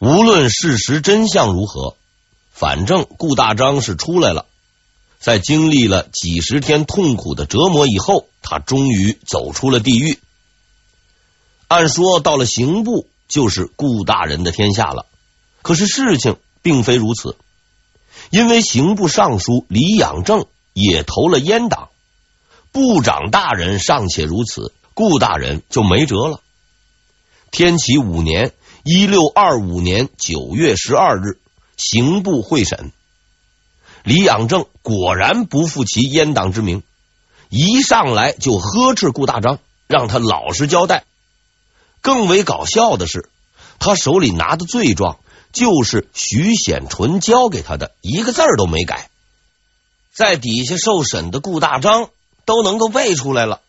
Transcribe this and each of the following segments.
无论事实真相如何，反正顾大章是出来了。在经历了几十天痛苦的折磨以后，他终于走出了地狱。按说到了刑部，就是顾大人的天下了。可是事情并非如此，因为刑部尚书李养正也投了阉党，部长大人尚且如此，顾大人就没辙了。天启五年（一六二五年）九月十二日，刑部会审。李养正果然不负其阉党之名，一上来就呵斥顾大章，让他老实交代。更为搞笑的是，他手里拿的罪状就是徐显纯交给他的，一个字儿都没改。在底下受审的顾大章都能够背出来了。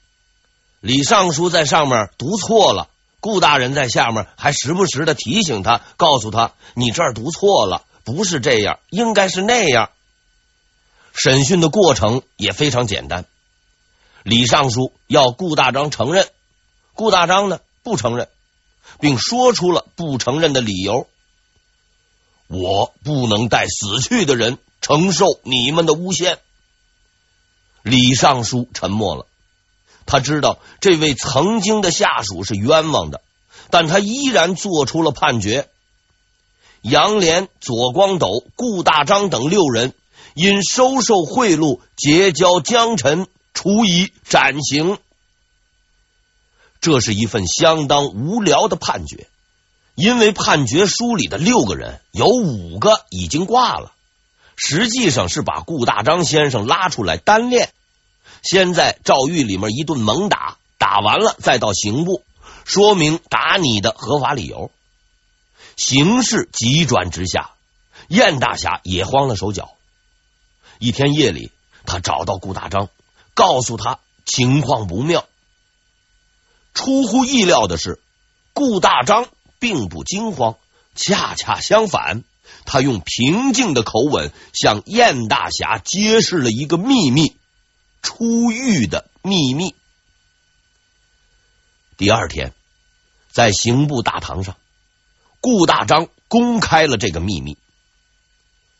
李尚书在上面读错了，顾大人在下面还时不时的提醒他，告诉他：“你这儿读错了，不是这样，应该是那样。”审讯的过程也非常简单。李尚书要顾大章承认，顾大章呢不承认，并说出了不承认的理由：“我不能带死去的人承受你们的诬陷。”李尚书沉默了。他知道这位曾经的下属是冤枉的，但他依然做出了判决：杨连、左光斗、顾大章等六人。因收受贿赂，结交江臣，处以斩刑。这是一份相当无聊的判决，因为判决书里的六个人有五个已经挂了，实际上是把顾大章先生拉出来单练，先在诏狱里面一顿猛打，打完了再到刑部说明打你的合法理由。形势急转直下，燕大侠也慌了手脚。一天夜里，他找到顾大章，告诉他情况不妙。出乎意料的是，顾大章并不惊慌，恰恰相反，他用平静的口吻向燕大侠揭示了一个秘密——出狱的秘密。第二天，在刑部大堂上，顾大章公开了这个秘密。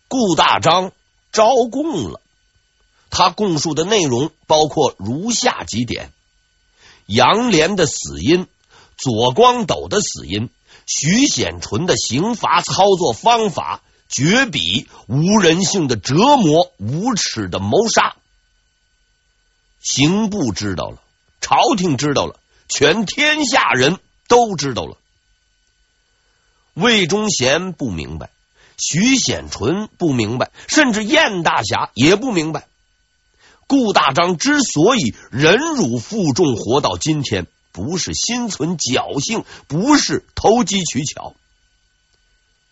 顾大章。招供了，他供述的内容包括如下几点：杨连的死因、左光斗的死因、徐显纯的刑罚操作方法、绝笔、无人性的折磨、无耻的谋杀。刑部知道了，朝廷知道了，全天下人都知道了。魏忠贤不明白。徐显纯不明白，甚至燕大侠也不明白。顾大章之所以忍辱负重活到今天，不是心存侥幸，不是投机取巧。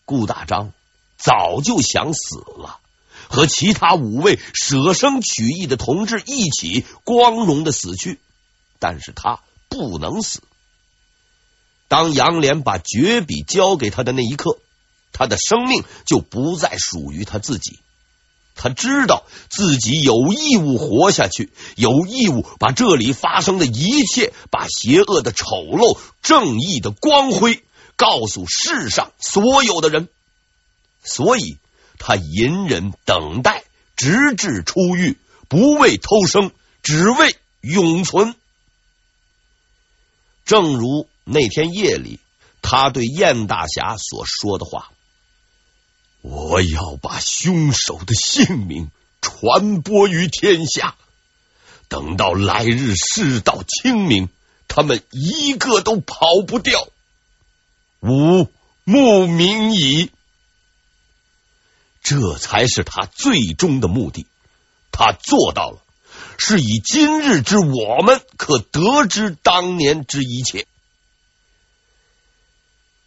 顾大章早就想死了，和其他五位舍生取义的同志一起光荣的死去，但是他不能死。当杨连把绝笔交给他的那一刻。他的生命就不再属于他自己，他知道自己有义务活下去，有义务把这里发生的一切，把邪恶的丑陋、正义的光辉，告诉世上所有的人。所以，他隐忍等待，直至出狱，不为偷生，只为永存。正如那天夜里，他对燕大侠所说的话。我要把凶手的姓名传播于天下，等到来日世道清明，他们一个都跑不掉。吾慕名矣，这才是他最终的目的。他做到了，是以今日之我们可得知当年之一切。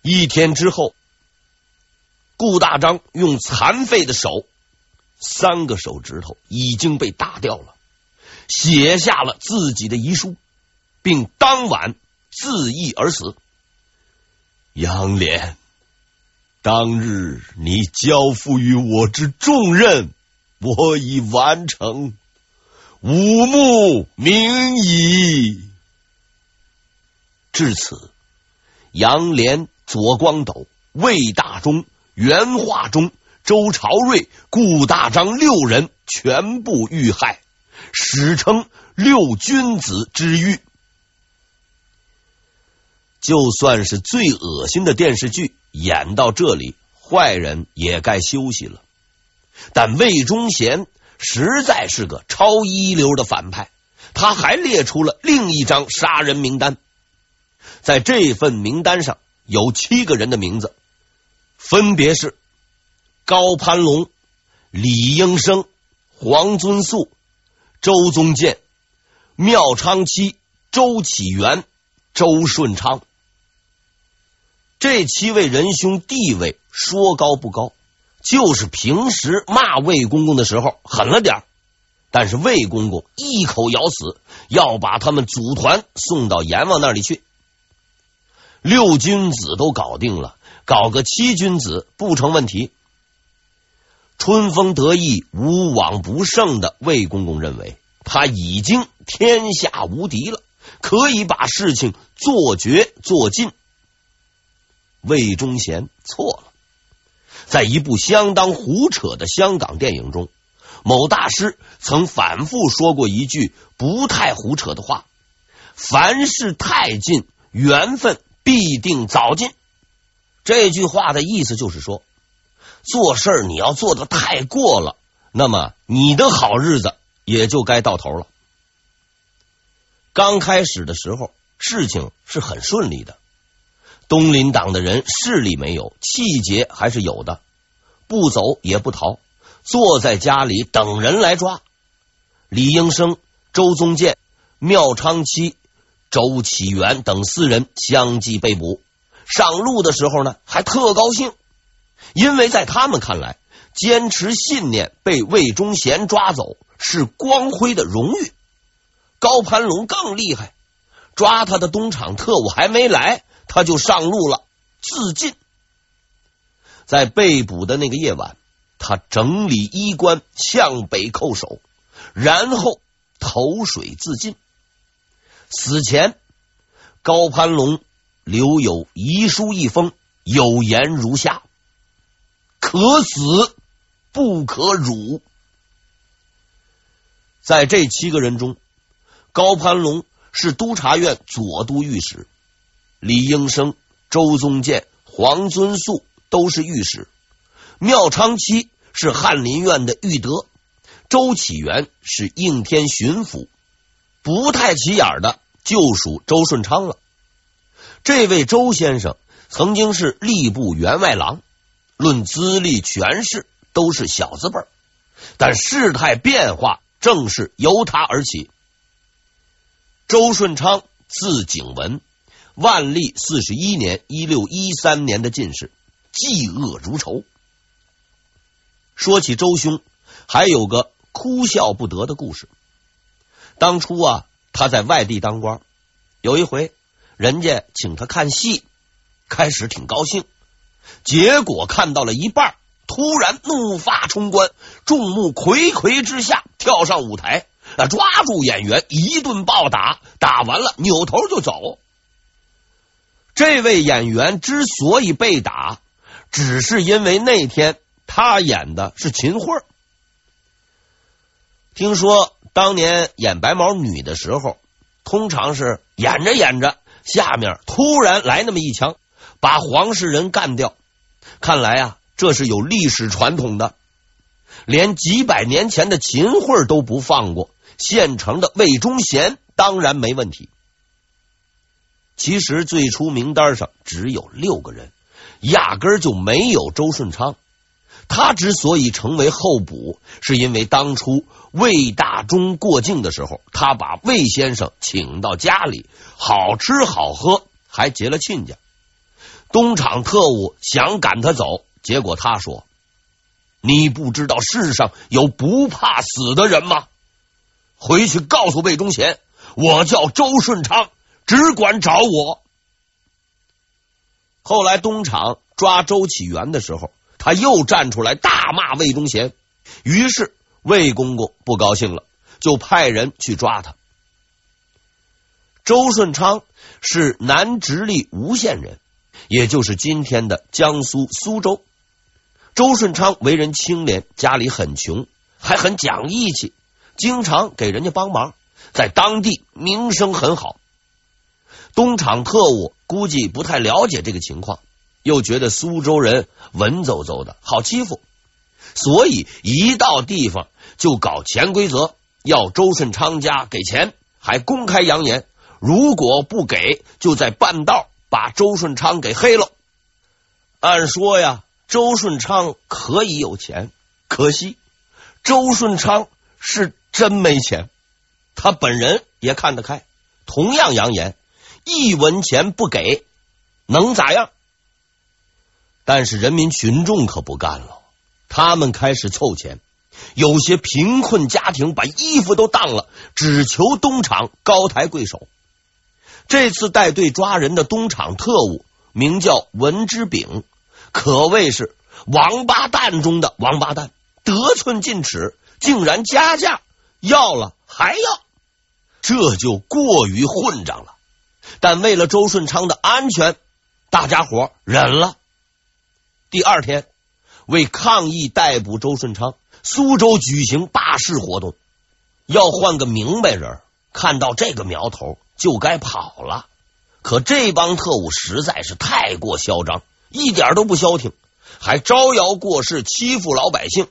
一天之后。顾大章用残废的手，三个手指头已经被打掉了，写下了自己的遗书，并当晚自缢而死。杨连，当日你交付于我之重任，我已完成，五目明矣。至此，杨连、左光斗。魏大忠、袁化忠、周朝瑞、顾大章六人全部遇害，史称“六君子之狱”。就算是最恶心的电视剧演到这里，坏人也该休息了。但魏忠贤实在是个超一流的反派，他还列出了另一张杀人名单。在这份名单上有七个人的名字，分别是高攀龙、李应生、黄遵素、周宗建、廖昌期、周启源、周顺昌。这七位仁兄地位说高不高，就是平时骂魏公公的时候狠了点，但是魏公公一口咬死，要把他们组团送到阎王那里去。六君子都搞定了，搞个七君子不成问题。春风得意、无往不胜的魏公公认为他已经天下无敌了，可以把事情做绝做尽。魏忠贤错了，在一部相当胡扯的香港电影中，某大师曾反复说过一句不太胡扯的话：“凡事太近，缘分必定早尽。”这句话的意思就是说，做事你要做的太过了，那么你的好日子也就该到头了。刚开始的时候，事情是很顺利的。东林党的人势力没有，气节还是有的，不走也不逃，坐在家里等人来抓。李应生、周宗建、廖昌期、周启源等四人相继被捕。上路的时候呢，还特高兴，因为在他们看来，坚持信念被魏忠贤抓走是光辉的荣誉。高攀龙更厉害，抓他的东厂特务还没来。他就上路了，自尽。在被捕的那个夜晚，他整理衣冠，向北叩首，然后投水自尽。死前，高攀龙留有遗书一封，有言如下：“可死不可辱。”在这七个人中，高攀龙是督察院左都御史。李应生、周宗建、黄遵素都是御史，廖昌期是翰林院的御德，周启元是应天巡抚，不太起眼的就属周顺昌了。这位周先生曾经是吏部员外郎，论资历权势都是小字辈，但事态变化正是由他而起。周顺昌字景文。万历四十一年（一六一三年）的进士，嫉恶如仇。说起周兄，还有个哭笑不得的故事。当初啊，他在外地当官，有一回人家请他看戏，开始挺高兴，结果看到了一半，突然怒发冲冠，众目睽睽之下跳上舞台，啊，抓住演员一顿暴打，打完了扭头就走。这位演员之所以被打，只是因为那天他演的是秦桧。听说当年演白毛女的时候，通常是演着演着，下面突然来那么一枪，把黄世仁干掉。看来啊，这是有历史传统的，连几百年前的秦桧都不放过，现成的魏忠贤当然没问题。其实最初名单上只有六个人，压根儿就没有周顺昌。他之所以成为候补，是因为当初魏大忠过境的时候，他把魏先生请到家里，好吃好喝，还结了亲家。东厂特务想赶他走，结果他说：“你不知道世上有不怕死的人吗？回去告诉魏忠贤，我叫周顺昌。”只管找我。后来东厂抓周启源的时候，他又站出来大骂魏忠贤，于是魏公公不高兴了，就派人去抓他。周顺昌是南直隶吴县人，也就是今天的江苏苏州。周顺昌为人清廉，家里很穷，还很讲义气，经常给人家帮忙，在当地名声很好。东厂特务估计不太了解这个情况，又觉得苏州人文绉绉的好欺负，所以一到地方就搞潜规则，要周顺昌家给钱，还公开扬言，如果不给，就在半道把周顺昌给黑了。按说呀，周顺昌可以有钱，可惜周顺昌是真没钱。他本人也看得开，同样扬言。一文钱不给，能咋样？但是人民群众可不干了，他们开始凑钱。有些贫困家庭把衣服都当了，只求东厂高抬贵手。这次带队抓人的东厂特务名叫文之炳，可谓是王八蛋中的王八蛋，得寸进尺，竟然加价，要了还要，这就过于混账了。但为了周顺昌的安全，大家伙忍了。第二天，为抗议逮捕周顺昌，苏州举行罢市活动。要换个明白人，看到这个苗头就该跑了。可这帮特务实在是太过嚣张，一点都不消停，还招摇过市，欺负老百姓。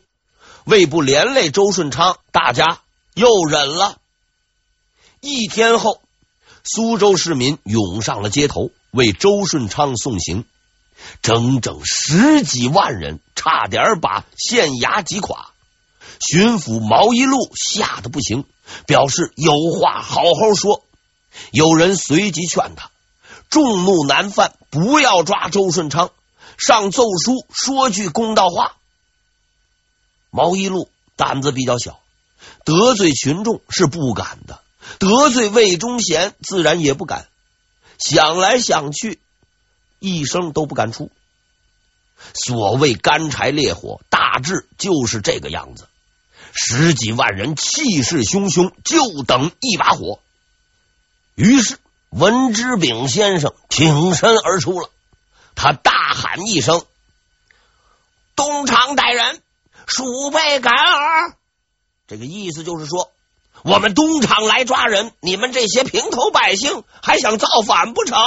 为不连累周顺昌，大家又忍了。一天后。苏州市民涌上了街头，为周顺昌送行，整整十几万人，差点把县衙挤垮。巡抚毛一路吓得不行，表示有话好好说。有人随即劝他，众怒难犯，不要抓周顺昌，上奏书说句公道话。毛一路胆子比较小，得罪群众是不敢的。得罪魏忠贤，自然也不敢。想来想去，一声都不敢出。所谓干柴烈火，大致就是这个样子。十几万人气势汹汹，就等一把火。于是文之炳先生挺身而出了，他大喊一声：“东厂歹人，鼠辈敢尔！”这个意思就是说。我们东厂来抓人，你们这些平头百姓还想造反不成？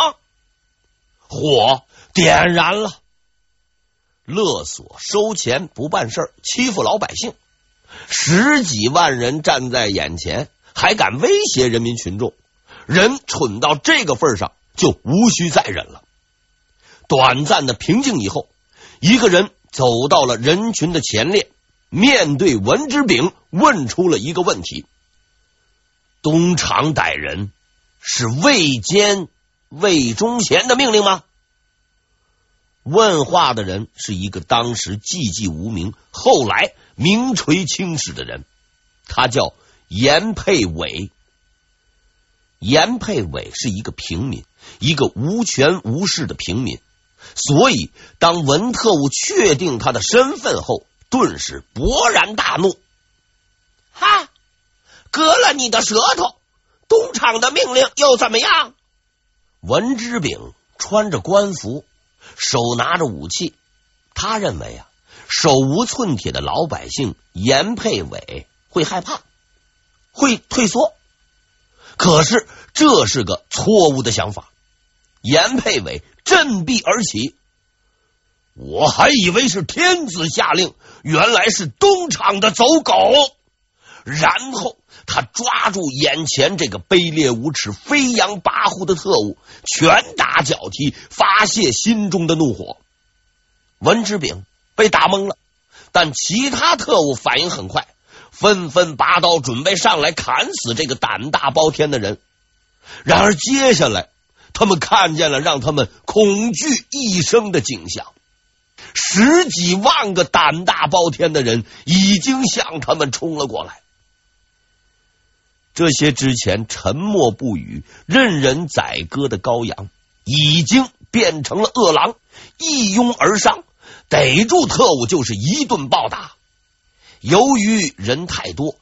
火点燃了，勒索、收钱不办事，欺负老百姓，十几万人站在眼前，还敢威胁人民群众？人蠢到这个份上，就无需再忍了。短暂的平静以后，一个人走到了人群的前列，面对文之炳，问出了一个问题。东厂逮人是魏监魏忠贤的命令吗？问话的人是一个当时寂寂无名，后来名垂青史的人，他叫严佩伟。严佩伟是一个平民，一个无权无势的平民，所以当文特务确定他的身份后，顿时勃然大怒，哈！割了你的舌头，东厂的命令又怎么样？文之炳穿着官服，手拿着武器，他认为啊，手无寸铁的老百姓严佩伟会害怕，会退缩。可是这是个错误的想法。严佩伟振臂而起，我还以为是天子下令，原来是东厂的走狗。然后。他抓住眼前这个卑劣无耻、飞扬跋扈的特务，拳打脚踢，发泄心中的怒火。文之炳被打懵了，但其他特务反应很快，纷纷拔刀准备上来砍死这个胆大包天的人。然而，接下来他们看见了让他们恐惧一生的景象：十几万个胆大包天的人已经向他们冲了过来。这些之前沉默不语、任人宰割的羔羊，已经变成了饿狼，一拥而上，逮住特务就是一顿暴打。由于人太多，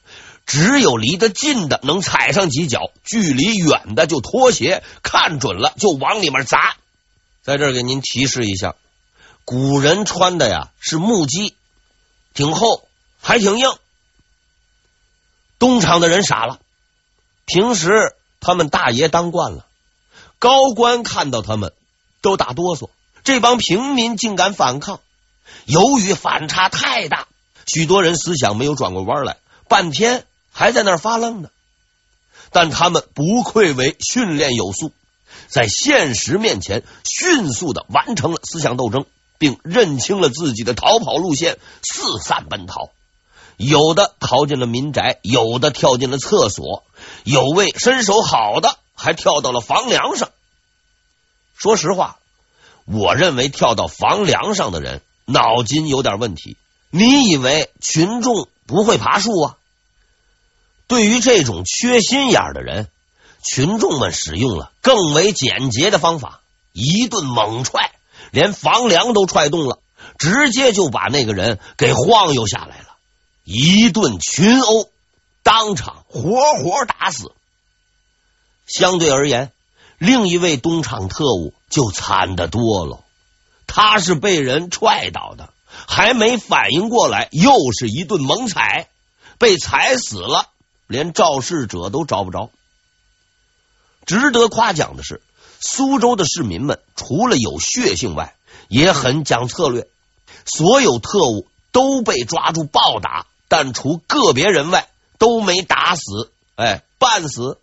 只有离得近的能踩上几脚，距离远的就脱鞋，看准了就往里面砸。在这儿给您提示一下，古人穿的呀是木屐，挺厚，还挺硬。东厂的人傻了，平时他们大爷当惯了，高官看到他们都打哆嗦，这帮平民竟敢反抗。由于反差太大，许多人思想没有转过弯来，半天还在那儿发愣呢。但他们不愧为训练有素，在现实面前迅速的完成了思想斗争，并认清了自己的逃跑路线，四散奔逃。有的逃进了民宅，有的跳进了厕所，有位身手好的还跳到了房梁上。说实话，我认为跳到房梁上的人脑筋有点问题。你以为群众不会爬树啊？对于这种缺心眼的人，群众们使用了更为简洁的方法，一顿猛踹，连房梁都踹动了，直接就把那个人给晃悠下来了。一顿群殴，当场活活打死。相对而言，另一位东厂特务就惨得多了，他是被人踹倒的，还没反应过来，又是一顿猛踩，被踩死了。连肇事者都找不着。值得夸奖的是，苏州的市民们除了有血性外，也很讲策略。所有特务都被抓住暴打，但除个别人外，都没打死，哎，半死。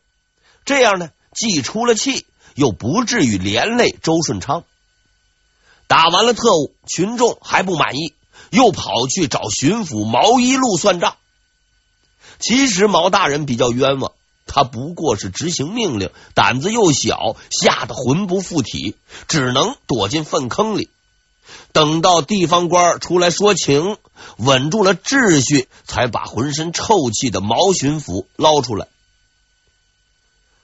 这样呢，既出了气，又不至于连累周顺昌。打完了特务，群众还不满意，又跑去找巡抚毛一路算账。其实毛大人比较冤枉，他不过是执行命令，胆子又小，吓得魂不附体，只能躲进粪坑里。等到地方官出来说情，稳住了秩序，才把浑身臭气的毛巡抚捞出来。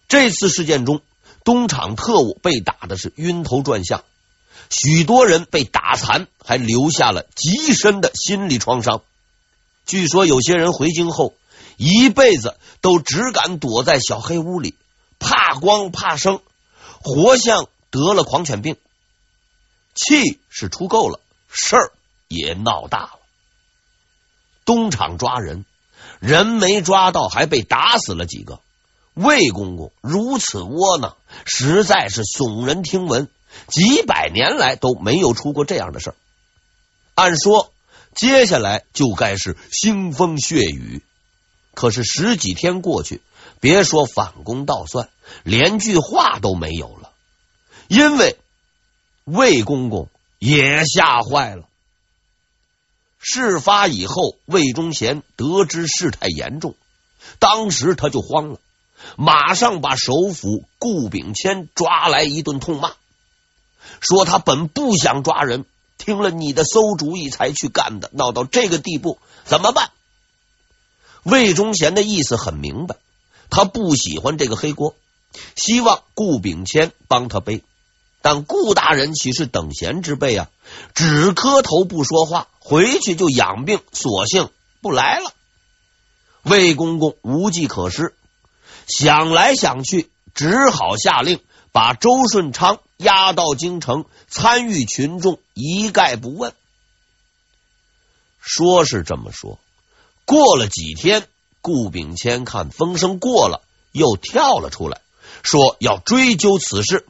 这次事件中，东厂特务被打的是晕头转向，许多人被打残，还留下了极深的心理创伤。据说有些人回京后，一辈子都只敢躲在小黑屋里，怕光怕生，活像得了狂犬病。气是出够了，事儿也闹大了。东厂抓人，人没抓到，还被打死了几个。魏公公如此窝囊，实在是耸人听闻。几百年来都没有出过这样的事儿。按说接下来就该是腥风血雨。可是十几天过去，别说反攻倒算，连句话都没有了。因为魏公公也吓坏了。事发以后，魏忠贤得知事态严重，当时他就慌了，马上把首辅顾秉谦抓来一顿痛骂，说他本不想抓人，听了你的馊主意才去干的，闹到这个地步，怎么办？魏忠贤的意思很明白，他不喜欢这个黑锅，希望顾秉谦帮他背。但顾大人岂是等闲之辈啊？只磕头不说话，回去就养病，索性不来了。魏公公无计可施，想来想去，只好下令把周顺昌押到京城参与群众，一概不问。说是这么说。过了几天，顾秉谦看风声过了，又跳了出来，说要追究此事。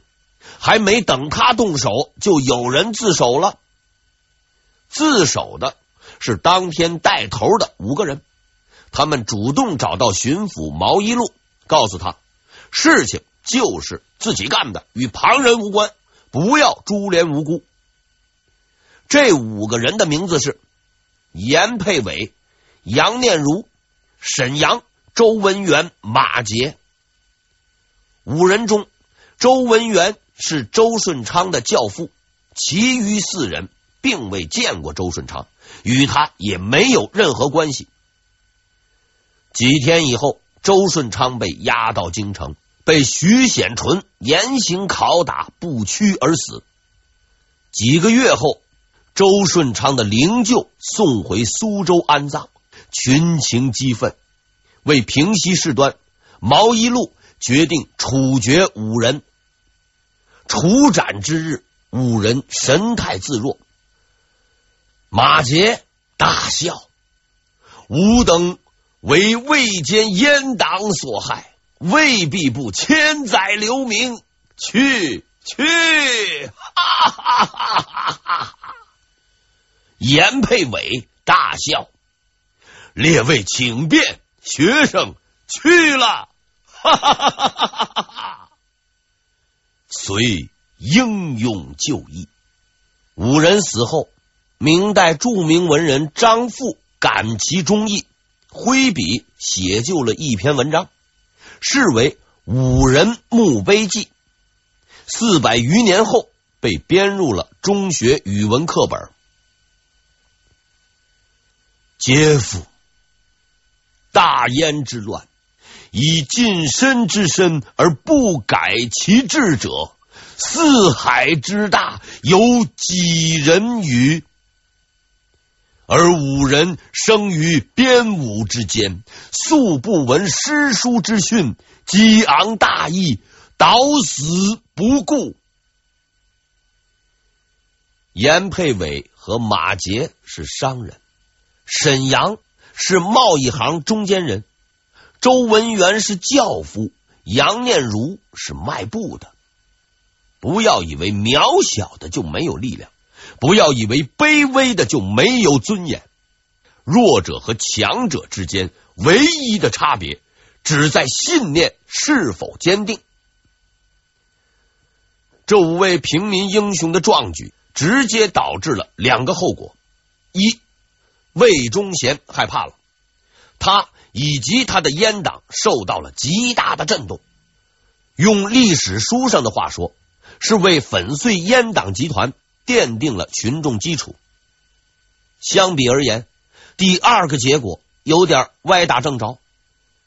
还没等他动手，就有人自首了。自首的是当天带头的五个人，他们主动找到巡抚毛一路，告诉他事情就是自己干的，与旁人无关，不要株连无辜。这五个人的名字是严佩伟。杨念如、沈阳、周文元、马杰五人中，周文元是周顺昌的教父，其余四人并未见过周顺昌，与他也没有任何关系。几天以后，周顺昌被押到京城，被徐显纯严刑拷打，不屈而死。几个月后，周顺昌的灵柩送回苏州安葬。群情激愤，为平息事端，毛一路决定处决五人。处斩之日，五人神态自若。马杰大笑：“吾等为魏奸阉党所害，未必不千载留名。去去！”哈哈哈哈哈哈！严佩伟大笑：“列位请便，学生去了。”哈哈哈哈哈哈！遂英勇就义。五人死后。明代著名文人张富感其忠义，挥笔写就了一篇文章，是为《五人墓碑记》。四百余年后，被编入了中学语文课本。嗟夫！大燕之乱，以近身之身而不改其志者，四海之大，有几人与？而五人生于边吴之间，素不闻诗书之训，激昂大义，倒死不顾。严佩伟和马杰是商人，沈阳是贸易行中间人，周文元是轿夫，杨念如是卖布的。不要以为渺小的就没有力量。不要以为卑微的就没有尊严，弱者和强者之间唯一的差别，只在信念是否坚定。这五位平民英雄的壮举，直接导致了两个后果：一，魏忠贤害怕了，他以及他的阉党受到了极大的震动。用历史书上的话说，是为粉碎阉党集团。奠定了群众基础。相比而言，第二个结果有点歪打正着。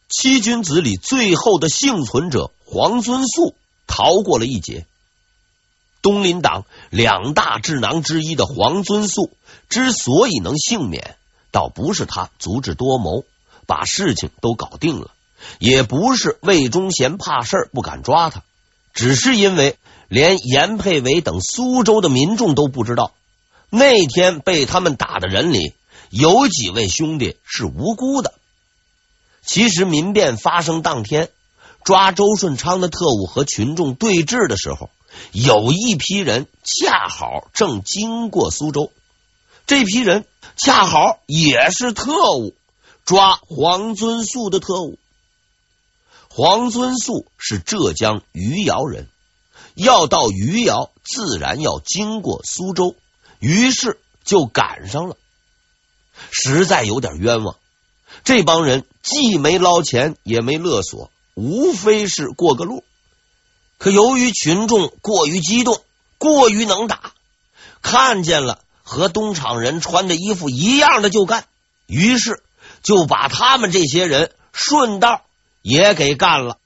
七君子里最后的幸存者黄遵素逃过了一劫。东林党两大智囊之一的黄遵素之所以能幸免，倒不是他足智多谋，把事情都搞定了，也不是魏忠贤怕事儿不敢抓他，只是因为。连严佩玮等苏州的民众都不知道，那天被他们打的人里有几位兄弟是无辜的。其实民变发生当天，抓周顺昌的特务和群众对峙的时候，有一批人恰好正经过苏州，这批人恰好也是特务，抓黄遵素的特务。黄遵素是浙江余姚人。要到余姚，自然要经过苏州，于是就赶上了，实在有点冤枉。这帮人既没捞钱，也没勒索，无非是过个路。可由于群众过于激动，过于能打，看见了和东厂人穿的衣服一样的就干，于是就把他们这些人顺道也给干了。